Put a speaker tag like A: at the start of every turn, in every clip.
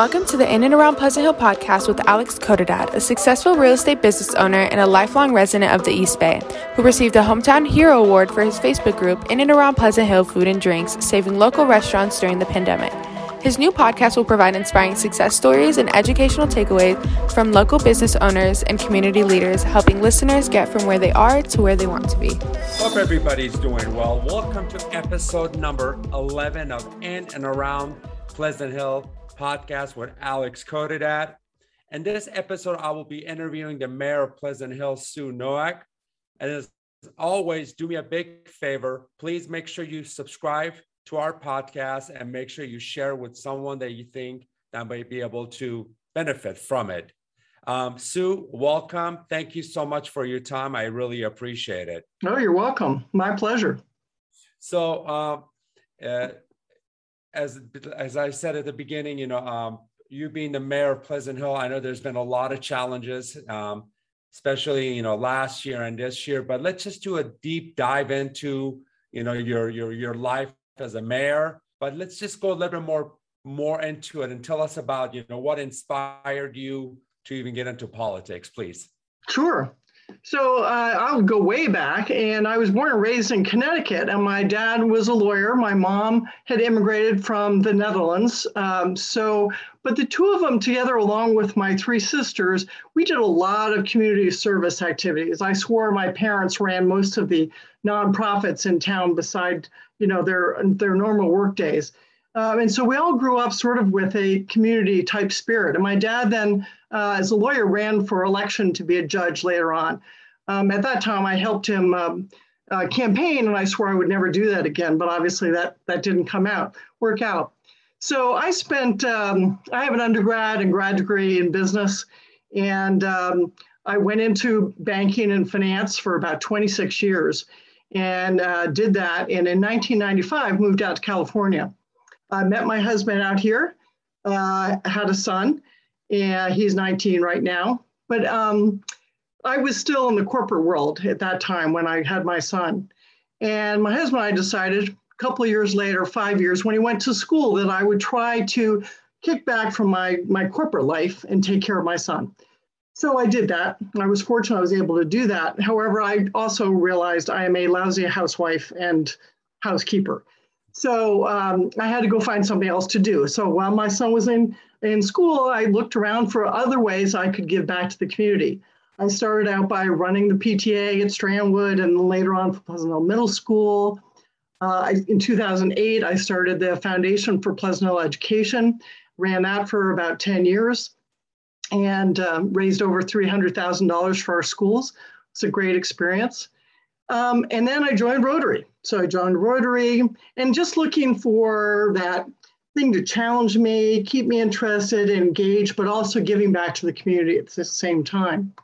A: Welcome to the In and Around Pleasant Hill podcast with Alex Cotadad, a successful real estate business owner and a lifelong resident of the East Bay, who received a Hometown Hero Award for his Facebook group In and Around Pleasant Hill Food and Drinks, saving local restaurants during the pandemic. His new podcast will provide inspiring success stories and educational takeaways from local business owners and community leaders, helping listeners get from where they are to where they want to be.
B: Hope everybody's doing well. Welcome to episode number 11 of In and Around Pleasant Hill podcast with Alex Cotadad. And this episode, I will be interviewing the mayor of Pleasant Hill, Sue Noack. And as always, do me a big favor. Please make sure you subscribe to our podcast and make sure you share with someone that you think that may be able to benefit from it. Um, Sue, welcome. Thank you so much for your time. I really appreciate it.
C: Oh, you're welcome. My pleasure.
B: So, uh, uh, as as I said at the beginning, you know, um, you being the mayor of Pleasant Hill, I know there's been a lot of challenges, um, especially you know last year and this year. But let's just do a deep dive into you know your your your life as a mayor. But let's just go a little bit more more into it and tell us about you know what inspired you to even get into politics, please.
C: Sure. So uh, I'll go way back, and I was born and raised in Connecticut, and my dad was a lawyer. My mom had immigrated from the Netherlands. Um, so, but the two of them together, along with my three sisters, we did a lot of community service activities. I swore my parents ran most of the nonprofits in town, beside you know their their normal work days. Um, and so we all grew up sort of with a community type spirit. And my dad then, uh, as a lawyer, ran for election to be a judge later on. Um, at that time, I helped him um, uh, campaign, and I swore I would never do that again. But obviously, that that didn't come out work out. So I spent. Um, I have an undergrad and grad degree in business, and um, I went into banking and finance for about 26 years, and uh, did that. And in 1995, moved out to California. I met my husband out here, uh, had a son, and he's 19 right now. But um, I was still in the corporate world at that time when I had my son. And my husband and I decided a couple years later, five years, when he went to school, that I would try to kick back from my, my corporate life and take care of my son. So I did that. I was fortunate I was able to do that. However, I also realized I am a lousy housewife and housekeeper. So um, I had to go find something else to do. So while my son was in, in school, I looked around for other ways I could give back to the community. I started out by running the PTA at Strandwood and later on for Pleasant Hill Middle School. Uh, in 2008, I started the Foundation for Pleasant Hill Education, ran that for about 10 years, and um, raised over $300,000 for our schools. It's a great experience. Um, and then I joined Rotary. So I joined Rotary and just looking for that thing to challenge me, keep me interested, engaged, but also giving back to the community at the same time.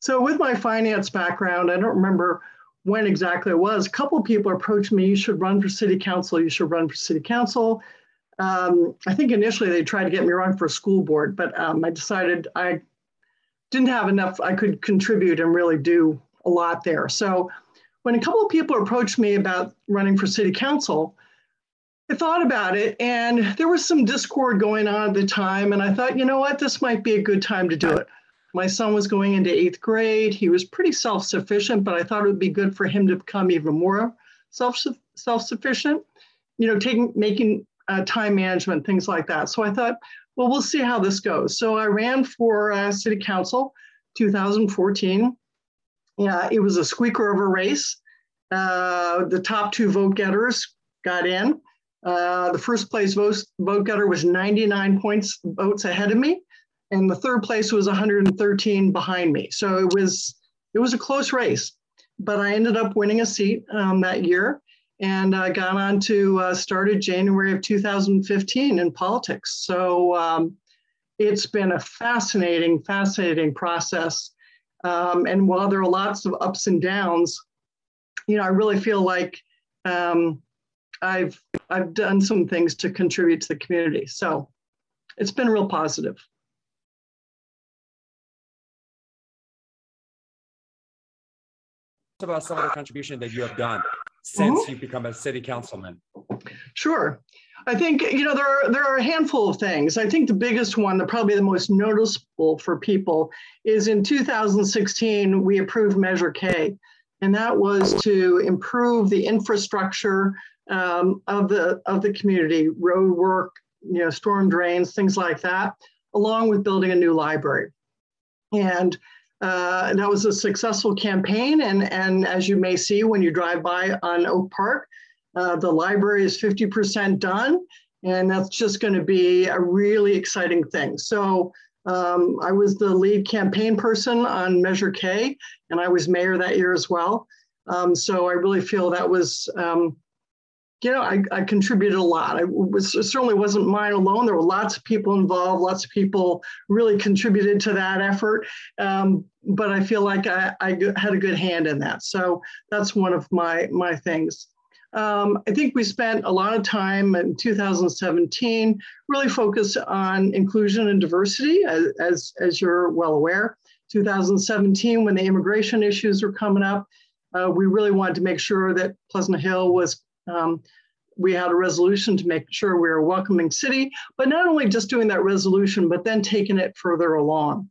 C: So with my finance background, I don't remember when exactly it was. A couple people approached me, you should run for city council, you should run for city council. Um, I think initially they tried to get me run for a school board, but um, I decided I didn't have enough I could contribute and really do a lot there. So when a couple of people approached me about running for city council, I thought about it and there was some discord going on at the time. And I thought, you know what, this might be a good time to do it. My son was going into eighth grade. He was pretty self sufficient, but I thought it would be good for him to become even more self sufficient, you know, taking, making uh, time management, things like that. So I thought, well, we'll see how this goes. So I ran for uh, city council 2014 yeah, it was a squeaker of a race. Uh, the top two vote getters got in. Uh, the first place vote, vote getter was 99 points votes ahead of me, and the third place was 113 behind me. So it was it was a close race, but I ended up winning a seat um, that year and uh, got on to uh, started January of 2015 in politics. So um, it's been a fascinating, fascinating process. Um, and while there are lots of ups and downs, you know, I really feel like um, I've I've done some things to contribute to the community. So it's been real positive.
B: about some of the contribution that you have done since mm-hmm. you've become a city councilman.
C: Sure. I think you know there are there are a handful of things. I think the biggest one, the probably the most noticeable for people, is in 2016 we approved Measure K, and that was to improve the infrastructure um, of the of the community, road work, you know, storm drains, things like that, along with building a new library. And uh, that was a successful campaign. And, and as you may see when you drive by on Oak Park, uh, the library is 50% done. And that's just going to be a really exciting thing. So um, I was the lead campaign person on Measure K, and I was mayor that year as well. Um, so I really feel that was um, you know, I, I contributed a lot. I was, it certainly wasn't mine alone. There were lots of people involved. Lots of people really contributed to that effort. Um, but I feel like I, I had a good hand in that. So that's one of my my things. Um, I think we spent a lot of time in 2017 really focused on inclusion and diversity, as, as, as you're well aware. 2017, when the immigration issues were coming up, uh, we really wanted to make sure that Pleasant Hill was um, we had a resolution to make sure we are a welcoming city, but not only just doing that resolution, but then taking it further along.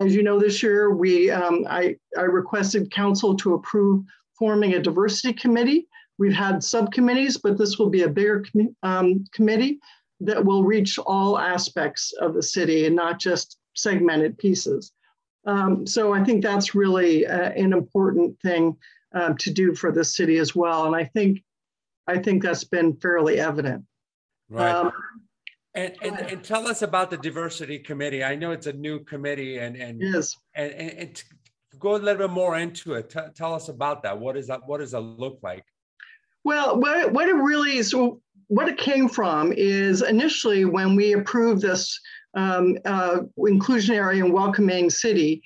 C: As you know, this year we um, I, I requested council to approve forming a diversity committee. We've had subcommittees, but this will be a bigger com um, committee that will reach all aspects of the city and not just segmented pieces. Um, so I think that's really uh, an important thing um, to do for the city as well. And I think I think that's been fairly evident.
B: Right. Um, and, and, and, tell us about the diversity committee. I know it's a new committee and and
C: yes.
B: and, and, and go a little bit more into it. T- tell us about that. What is that? What does that look like?
C: Well, what, what it really is, what it came from is initially when we approved this um, uh, inclusionary and welcoming city,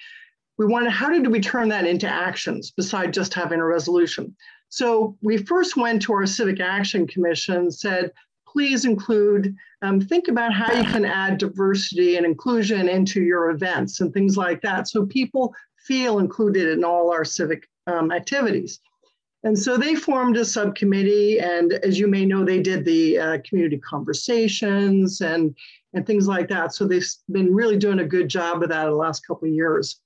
C: we wanted how did we turn that into actions besides just having a resolution? So we first went to our Civic Action Commission, said, please include, um, think about how you can add diversity and inclusion into your events and things like that. So people feel included in all our civic um, activities. And so they formed a subcommittee, and as you may know, they did the uh, community conversations and, and things like that. So they've been really doing a good job of that the last couple of years.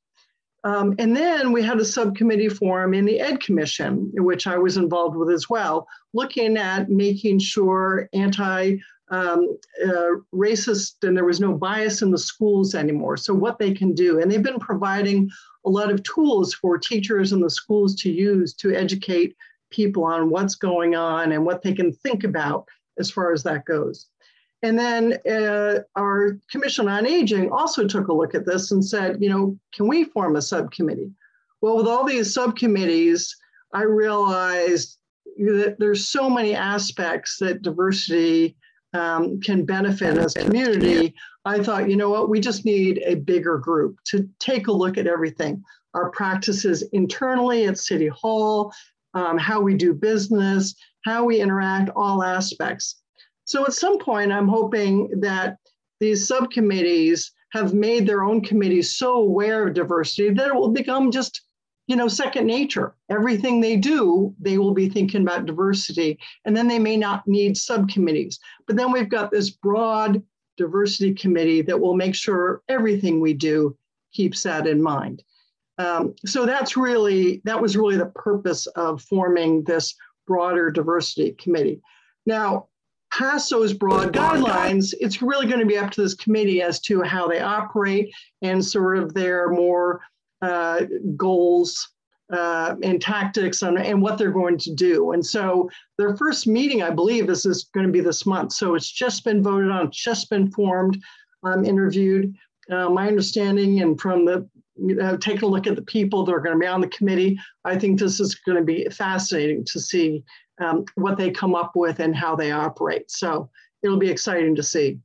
C: Um, and then we had a subcommittee forum in the Ed Commission, which I was involved with as well, looking at making sure anti um, uh, racist and there was no bias in the schools anymore. So, what they can do. And they've been providing a lot of tools for teachers in the schools to use to educate people on what's going on and what they can think about as far as that goes. And then uh, our Commission on Aging also took a look at this and said, you know, can we form a subcommittee? Well, with all these subcommittees, I realized that there's so many aspects that diversity um, can benefit as a community. I thought, you know what, we just need a bigger group to take a look at everything. Our practices internally at City Hall, um, how we do business, how we interact, all aspects. So at some point, I'm hoping that these subcommittees have made their own committees so aware of diversity that it will become just you know second nature. Everything they do they will be thinking about diversity and then they may not need subcommittees. But then we've got this broad diversity committee that will make sure everything we do keeps that in mind. Um, so that's really that was really the purpose of forming this broader diversity committee. Now pass those broad guidelines, it's really going to be up to this committee as to how they operate and sort of their more uh, goals uh, and tactics and, and what they're going to do. And so their first meeting, I believe, is, is going to be this month. So it's just been voted on, just been formed, um, interviewed. Uh, my understanding and from the uh, taking a look at the people that are going to be on the committee, I think this is going to be fascinating to see um, what they come up with and how they operate. So it'll be exciting to see.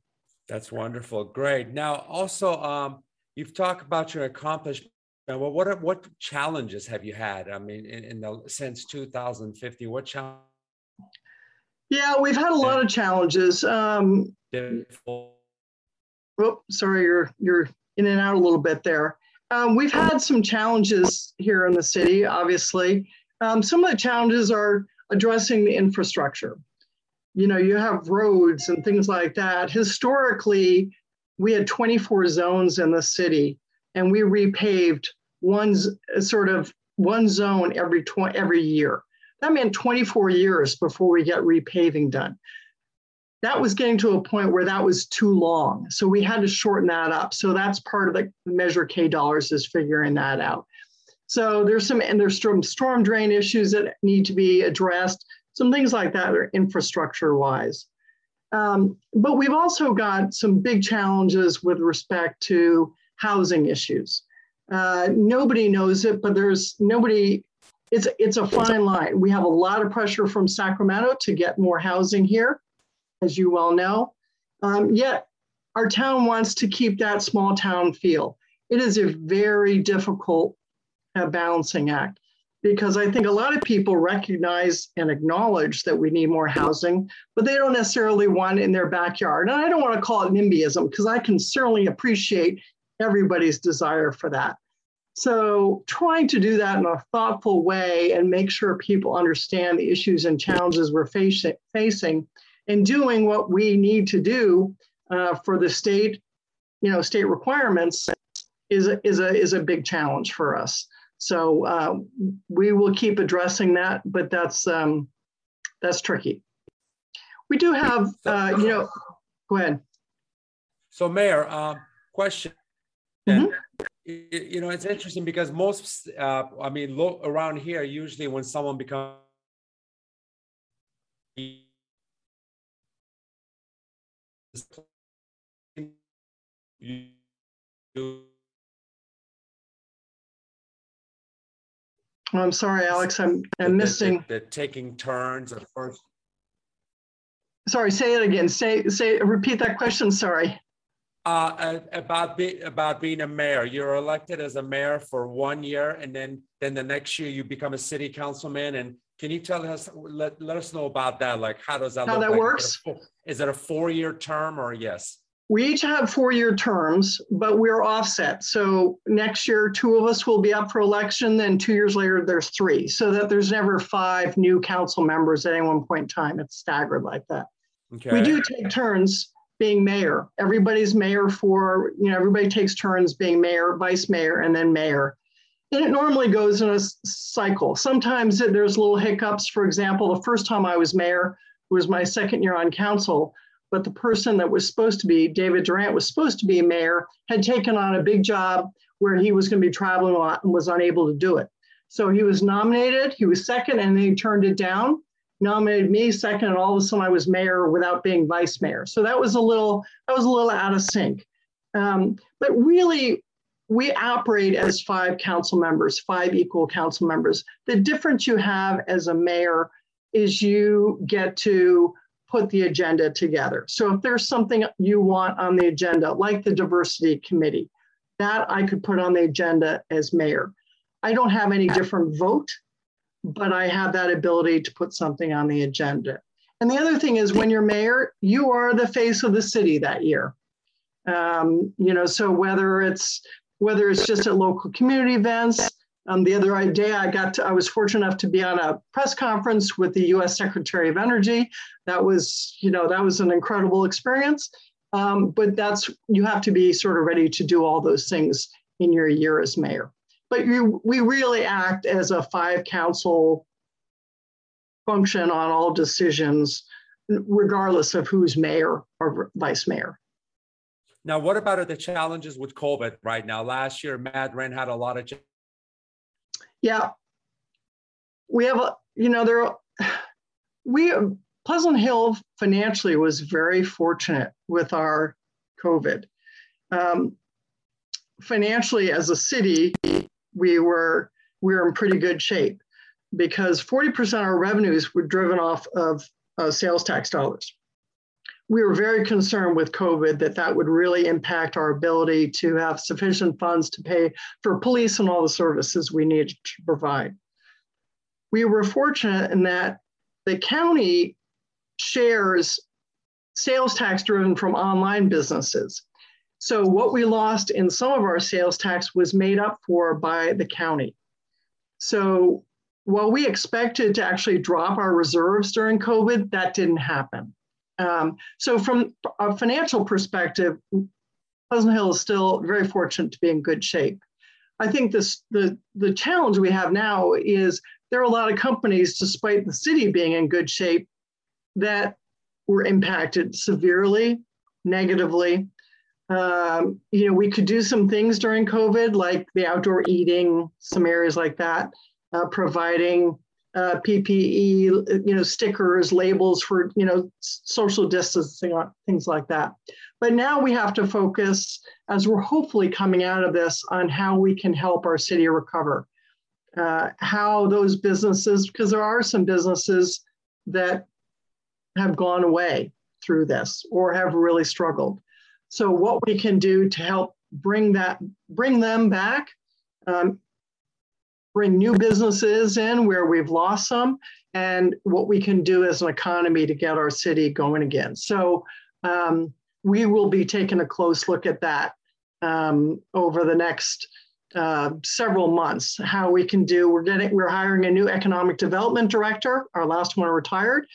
B: That's wonderful. Great. Now, also, um, you've talked about your accomplishment. Well, what are, what challenges have you had? I mean, in, in the since 2050, what challenge?
C: Yeah, we've had a lot of challenges. Um, oh, sorry, you're you're in and out a little bit there. Um, we've had some challenges here in the city, obviously. Um, some of the challenges are addressing the infrastructure. you know, you have roads and things like that. Historically, we had 24 zones in the city and we repaved one sort of one zone every tw- every year. That meant 24 years before we get repaving done. That was getting to a point where that was too long. So we had to shorten that up. So that's part of the Measure K dollars is figuring that out. So there's some, and there's some storm drain issues that need to be addressed, some things like that are infrastructure wise. Um, but we've also got some big challenges with respect to housing issues. Uh, nobody knows it, but there's nobody, it's, it's a fine line. We have a lot of pressure from Sacramento to get more housing here, as you well know. Um, yet our town wants to keep that small town feel. It is a very difficult uh, balancing act because I think a lot of people recognize and acknowledge that we need more housing, but they don't necessarily want it in their backyard. And I don't want to call it NIMBYism because I can certainly appreciate everybody's desire for that. So, trying to do that in a thoughtful way and make sure people understand the issues and challenges we're facing, facing and doing what we need to do uh, for the state, you know, state requirements is a, is a, is a big challenge for us. So uh, we will keep addressing that, but that's um, that's tricky. We do have, uh, you know, go ahead.
B: So, Mayor, um, question. Mm-hmm. You know, it's interesting because most, uh, I mean, lo- around here, usually when someone becomes you
C: Oh, I'm sorry, Alex, I'm, I'm missing.
B: The, the, the taking turns at first.
C: Sorry, say it again. Say, say, repeat that question. Sorry.
B: Uh, about be, about being a mayor. You're elected as a mayor for one year, and then then the next year you become a city councilman. And can you tell us, let, let us know about that? Like, how does that
C: how that
B: like?
C: works?
B: Is it a four year term or yes?
C: We each have four-year terms, but we're offset. So next year, two of us will be up for election, then two years later, there's three, so that there's never five new council members at any one point in time. It's staggered like that. Okay. We do take turns being mayor. Everybody's mayor for, you know, everybody takes turns being mayor, vice mayor, and then mayor. And it normally goes in a cycle. Sometimes there's little hiccups. For example, the first time I was mayor was my second year on council but the person that was supposed to be, David Durant, was supposed to be mayor, had taken on a big job where he was going to be traveling a lot and was unable to do it. So he was nominated, he was second, and then he turned it down. Nominated me second, and all of a sudden I was mayor without being vice mayor. So that was a little that was a little out of sync. Um, but really, we operate as five council members, five equal council members. The difference you have as a mayor is you get to put the agenda together. So if there's something you want on the agenda, like the diversity committee, that I could put on the agenda as mayor. I don't have any different vote, but I have that ability to put something on the agenda. And the other thing is when you're mayor, you are the face of the city that year. Um, you know, so whether it's whether it's just at local community events, um, the other day, I got to, I was fortunate enough to be on a press conference with the U.S. Secretary of Energy. That was, you know, that was an incredible experience. Um, but that's you have to be sort of ready to do all those things in your year as mayor. But you, we really act as a five council function on all decisions, regardless of who's mayor or vice mayor.
B: Now, what about the challenges with COVID right now? Last year, Matt Wren had a lot of
C: yeah. We have a, you know, there, we, Pleasant Hill financially was very fortunate with our COVID. Um, financially, as a city, we were we were in pretty good shape because 40% of our revenues were driven off of uh, sales tax dollars. We were very concerned with COVID that that would really impact our ability to have sufficient funds to pay for police and all the services we needed to provide. We were fortunate in that the county shares sales tax driven from online businesses. So what we lost in some of our sales tax was made up for by the county. So while we expected to actually drop our reserves during COVID, that didn't happen. Um, so, from a financial perspective, Pleasant Hill is still very fortunate to be in good shape. I think this the the challenge we have now is there are a lot of companies, despite the city being in good shape, that were impacted severely, negatively. Um, you know, we could do some things during COVID, like the outdoor eating, some areas like that, uh, providing uh, PPE, you know, stickers, labels for, you know, social distancing, uh, things like that. But now we have to focus, as we're hopefully coming out of this, on how we can help our city recover. Uh, how those businesses, because there are some businesses that have gone away through this or have really struggled. So what we can do to help bring that, bring them back, um, bring new businesses in where we've lost some, and what we can do as an economy to get our city going again. So um, we will be taking a close look at that um, over the next uh, several months. How we can do, we're getting, we're hiring a new economic development director. Our last one retired,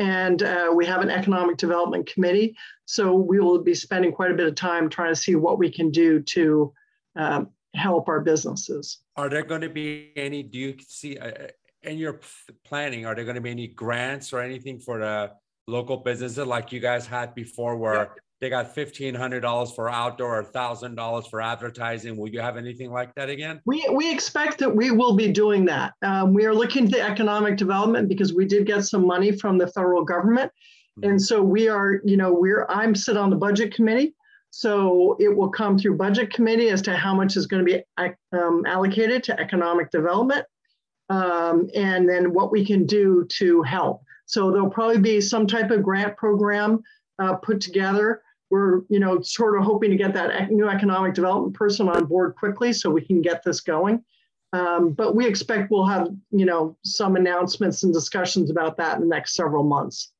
C: and uh, we have an economic development committee. So we will be spending quite a bit of time trying to see what we can do to um, help our businesses.
B: Are there going to be any? Do you see uh, in your planning? Are there going to be any grants or anything for the local businesses like you guys had before, where yeah. they got fifteen hundred dollars for outdoor or thousand dollars for advertising? Will you have anything like that again?
C: We we expect that we will be doing that. Um, we are looking to the economic development because we did get some money from the federal government, mm-hmm. and so we are. You know, we're I'm sit on the budget committee. So it will come through budget committee as to how much is going to be um, allocated to economic development, um, and then what we can do to help. So there'll probably be some type of grant program uh, put together. We're, you know, sort of hoping to get that new economic development person on board quickly so we can get this going. Um, but we expect we'll have, you know, some announcements and discussions about that in the next several months.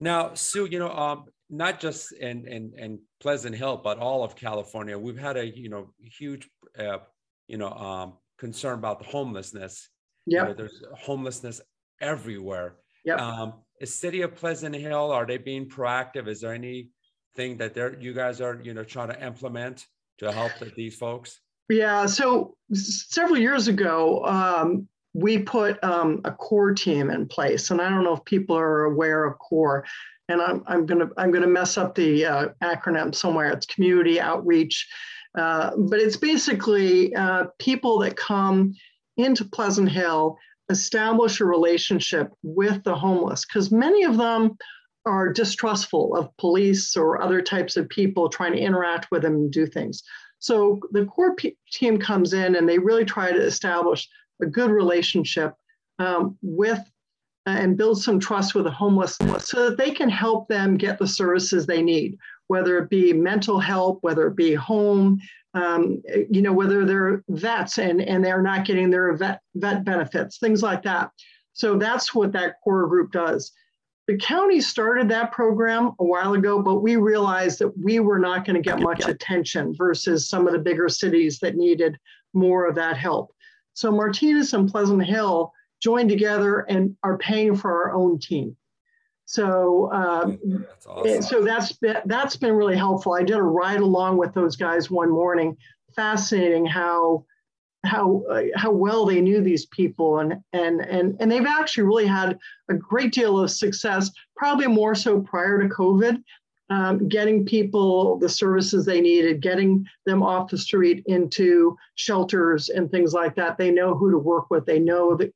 B: Now, Sue, you know, um, not just in, in, in Pleasant Hill, but all of California, we've had a, you know, huge, uh, you know, um, concern about the homelessness.
C: Yeah,
B: you know, there's homelessness everywhere.
C: Yeah.
B: Um, is City of Pleasant Hill, are they being proactive? Is there anything that they're, you guys are, you know, trying to implement to help these folks?
C: Yeah. So several years ago, um, we put um, a core team in place, and I don't know if people are aware of core. And I'm, I'm gonna I'm gonna mess up the uh, acronym somewhere. It's community outreach, uh, but it's basically uh, people that come into Pleasant Hill establish a relationship with the homeless because many of them are distrustful of police or other types of people trying to interact with them and do things. So the core team comes in and they really try to establish a good relationship um, with and build some trust with the homeless so that they can help them get the services they need, whether it be mental help, whether it be home, um, you know, whether they're vets and, and they're not getting their vet, vet benefits, things like that. So that's what that core group does. The county started that program a while ago, but we realized that we were not going to get much attention versus some of the bigger cities that needed more of that help. So Martinez and Pleasant Hill joined together and are paying for our own team. So, um, that's awesome. so that's been, that's been really helpful. I did a ride along with those guys one morning. Fascinating how how uh, how well they knew these people and and and and they've actually really had a great deal of success. Probably more so prior to COVID, um, getting people the services they needed, getting them off the street into shelters and things like that. They know who to work with. They know the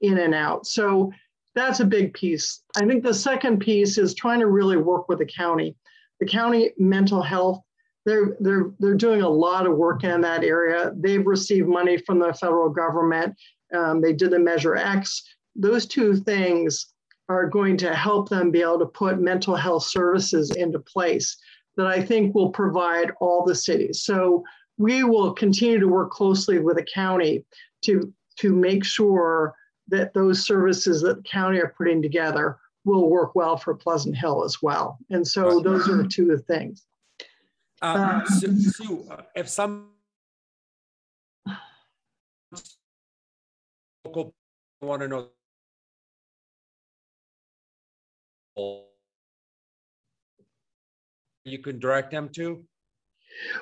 C: in and out. So that's a big piece. I think the second piece is trying to really work with the county. The county mental health, they're, they're, they're doing a lot of work in that area. They've received money from the federal government. Um, they did the Measure X. Those two things are going to help them be able to put mental health services into place that I think will provide all the cities. So we will continue to work closely with the county to, to make sure that those services that the county are putting together will work well for Pleasant Hill as well. And so those are the two things.
B: Uh, so, so, if some local want to know you can direct them to?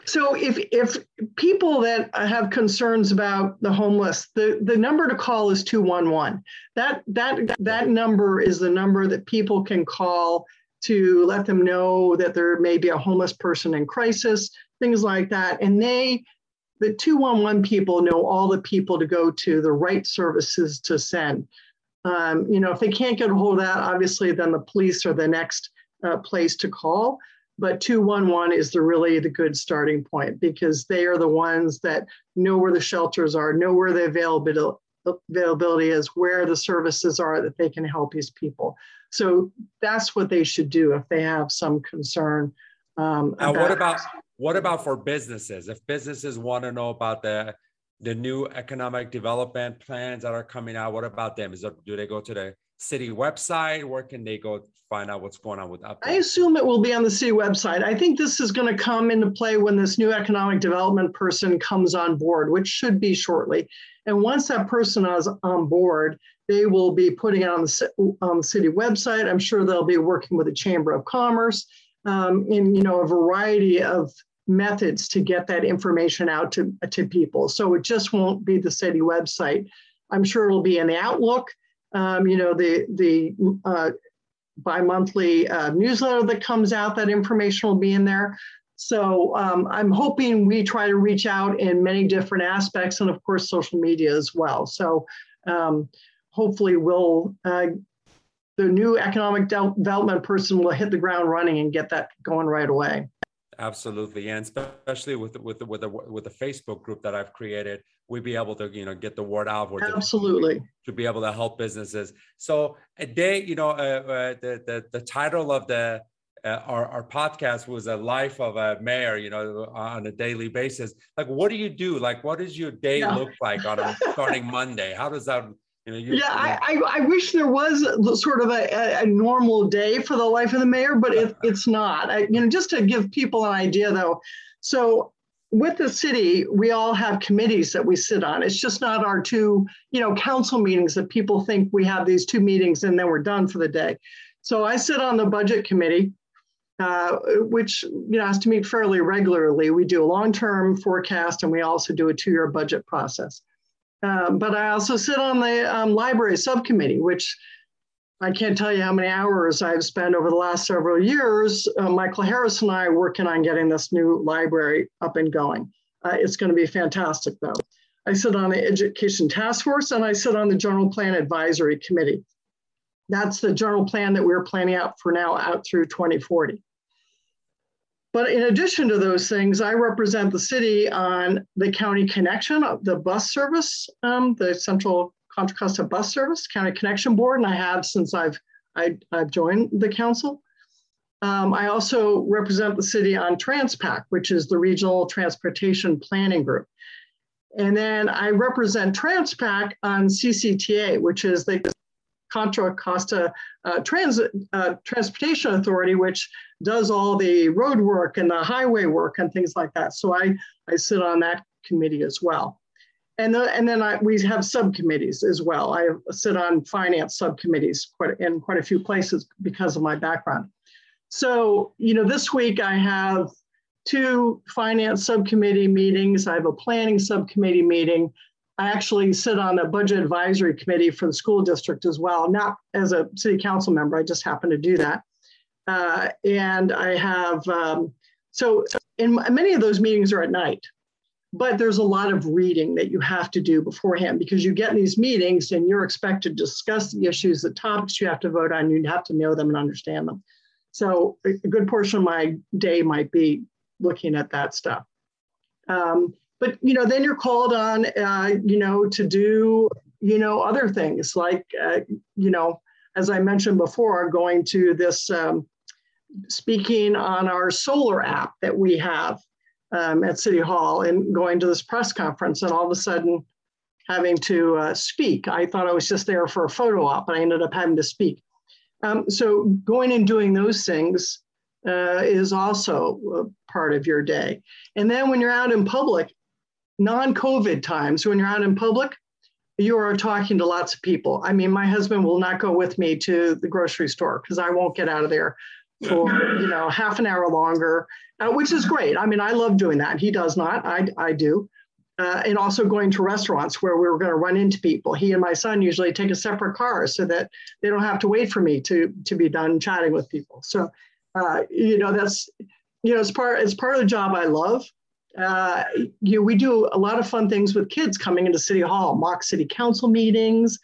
C: So if if people that have concerns about the homeless, the, the number to call is 211. That that that number is the number that people can call to let them know that there may be a homeless person in crisis, things like that. And they the 211 people know all the people to go to, the right services to send. Um, you know, if they can't get a hold of that, obviously then the police are the next uh, place to call. But 211 is the really the good starting point because they are the ones that know where the shelters are know where the availability availability is where the services are that they can help these people. So that's what they should do if they have some concern
B: um, now, about- what about what about for businesses? If businesses want to know about the the new economic development plans that are coming out what about them is it, do they go to the city website? Where can they go find out what's going on with updates?
C: I assume it will be on the city website. I think this is going to come into play when this new economic development person comes on board, which should be shortly. And once that person is on board, they will be putting it on the, on the city website. I'm sure they'll be working with the Chamber of Commerce um, in you know a variety of methods to get that information out to, to people. So it just won't be the city website. I'm sure it'll be in the Outlook um, you know, the, the uh, bi-monthly uh, newsletter that comes out, that information will be in there. So um, I'm hoping we try to reach out in many different aspects and of course, social media as well. So um, hopefully we'll, uh, the new economic development person will hit the ground running and get that going right away.
B: Absolutely, and especially with with with the with the Facebook group that I've created, we'd be able to you know get the word out.
C: Absolutely,
B: to be able to help businesses. So a day, you know, uh, uh, the the the title of the uh, our, our podcast was a life of a mayor you know on a daily basis like what do you do like what does your day yeah. look like on a starting monday how does that
C: you know, yeah, I, I, I, wish there was sort of a, a, normal day for the life of the mayor, but it, it's not. I, you know, just to give people an idea though, so with the city, we all have committees that we sit on. It's just not our two, you know, council meetings that people think we have these two meetings and then we're done for the day. So I sit on the budget committee, uh, which you know has to meet fairly regularly. We do a long-term forecast and we also do a two-year budget process. Um, but I also sit on the um, library subcommittee, which I can't tell you how many hours I've spent over the last several years. Uh, Michael Harris and I working on getting this new library up and going. Uh, it's going to be fantastic, though. I sit on the Education Task Force and I sit on the General Plan Advisory Committee. That's the general plan that we're planning out for now out through 2040. But in addition to those things, I represent the city on the county connection, the bus service, um, the Central Contra Costa Bus Service County Connection Board, and I have since I've I, have joined the council. Um, I also represent the city on TransPac, which is the Regional Transportation Planning Group. And then I represent TransPac on CCTA, which is the Contra Costa uh, Transit uh, Transportation Authority, which does all the road work and the highway work and things like that. So I, I sit on that committee as well. And, the, and then I, we have subcommittees as well. I sit on finance subcommittees quite, in quite a few places because of my background. So, you know, this week I have two finance subcommittee meetings. I have a planning subcommittee meeting. I actually sit on a budget advisory committee for the school district as well, not as a city council member. I just happen to do that. Uh, and I have, um, so in many of those meetings are at night, but there's a lot of reading that you have to do beforehand because you get in these meetings and you're expected to discuss the issues, the topics you have to vote on, you have to know them and understand them. So a good portion of my day might be looking at that stuff. Um, but you know, then you're called on, uh, you know, to do, you know, other things like, uh, you know, as I mentioned before, going to this um, speaking on our solar app that we have um, at City Hall and going to this press conference and all of a sudden having to uh, speak. I thought I was just there for a photo op, but I ended up having to speak. Um, so going and doing those things uh, is also part of your day. And then when you're out in public, non-COVID times, when you're out in public, you are talking to lots of people. I mean, my husband will not go with me to the grocery store because I won't get out of there for you know half an hour longer, uh, which is great. I mean, I love doing that. He does not. I I do. Uh, and also going to restaurants where we were going to run into people. He and my son usually take a separate car so that they don't have to wait for me to to be done chatting with people. So, uh, you know, that's you know, it's part it's part of the job I love uh, you know, we do a lot of fun things with kids coming into City Hall, mock city council meetings.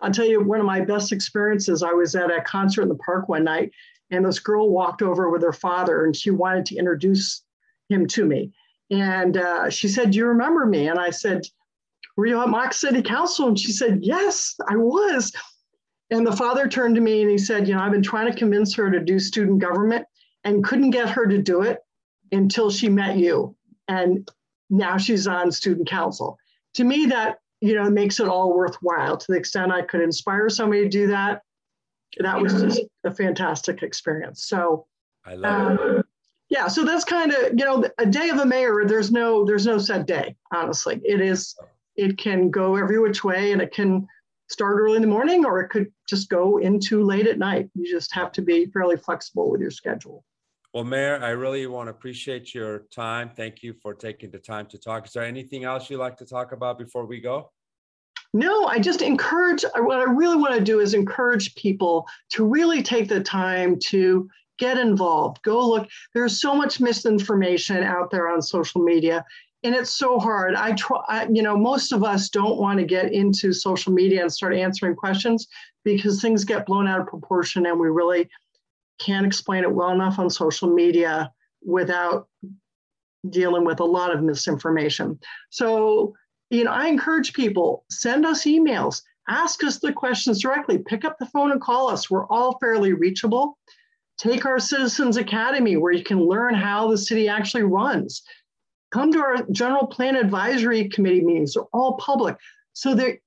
C: I'll tell you one of my best experiences. I was at a concert in the park one night, and this girl walked over with her father, and she wanted to introduce him to me. And uh, she said, "Do you remember me?" And I said, "Were you at Mock City Council?" And she said, "Yes, I was." And the father turned to me and he said, "You know, I've been trying to convince her to do student government and couldn't get her to do it until she met you and now she's on student council. To me, that you know makes it all worthwhile. To the extent I could inspire somebody to do that, that was just a fantastic experience. So
B: I love um,
C: it. Yeah, so that's kind of you know a day of the mayor. There's no there's no set day. Honestly, it is. It can go every which way, and it can start early in the morning, or it could just go into late at night. You just have to be fairly flexible with your schedule.
B: Well, Mayor, I really want to appreciate your time. Thank you for taking the time to talk. Is there anything else you'd like to talk about before we go?
C: No, I just encourage, what I really want to do is encourage people to really take the time to get involved. Go look. There's so much misinformation out there on social media, and it's so hard. I try, I, you know, most of us don't want to get into social media and start answering questions because things get blown out of proportion and we really can't explain it well enough on social media without dealing with a lot of misinformation. So, you know, I encourage people send us emails, ask us the questions directly, pick up the phone and call us. We're all fairly reachable. Take our Citizens Academy where you can learn how the city actually runs. Come to our general plan advisory committee meetings, they're all public. So that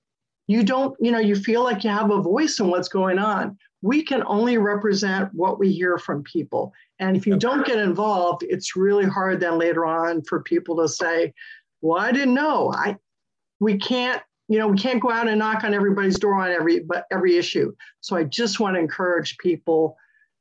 C: you don't, you know, you feel like you have a voice in what's going on we can only represent what we hear from people. And if you don't get involved, it's really hard then later on for people to say, well, I didn't know. I we can't, you know, we can't go out and knock on everybody's door on every but every issue. So I just want to encourage people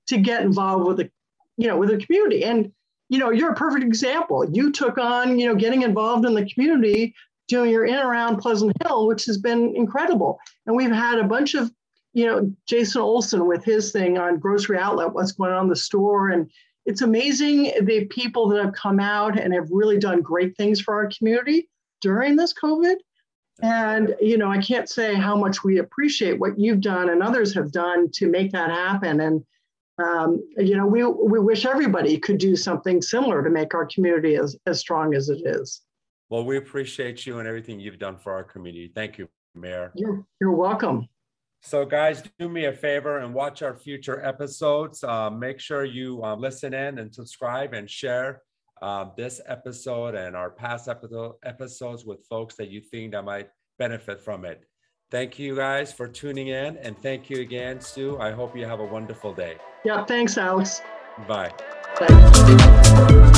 C: to get involved with the, you know, with the community. And you know, you're a perfect example. You took on, you know, getting involved in the community doing your in around Pleasant Hill, which has been incredible. And we've had a bunch of you know, Jason Olson with his thing on Grocery Outlet, what's going on in the store. And it's amazing the people that have come out and have really done great things for our community during this COVID. And, you know, I can't say how much we appreciate what you've done and others have done to make that happen. And, um, you know, we, we wish everybody could do something similar to make our community as, as strong as it is.
B: Well, we appreciate you and everything you've done for our community. Thank you, Mayor.
C: You're, you're welcome.
B: So, guys, do me a favor and watch our future episodes. Uh, make sure you uh, listen in and subscribe and share uh, this episode and our past episode, episodes with folks that you think that might benefit from it. Thank you guys for tuning in. And thank you again, Sue. I hope you have a wonderful day.
C: Yeah, thanks, Alex.
B: Bye.
C: Bye.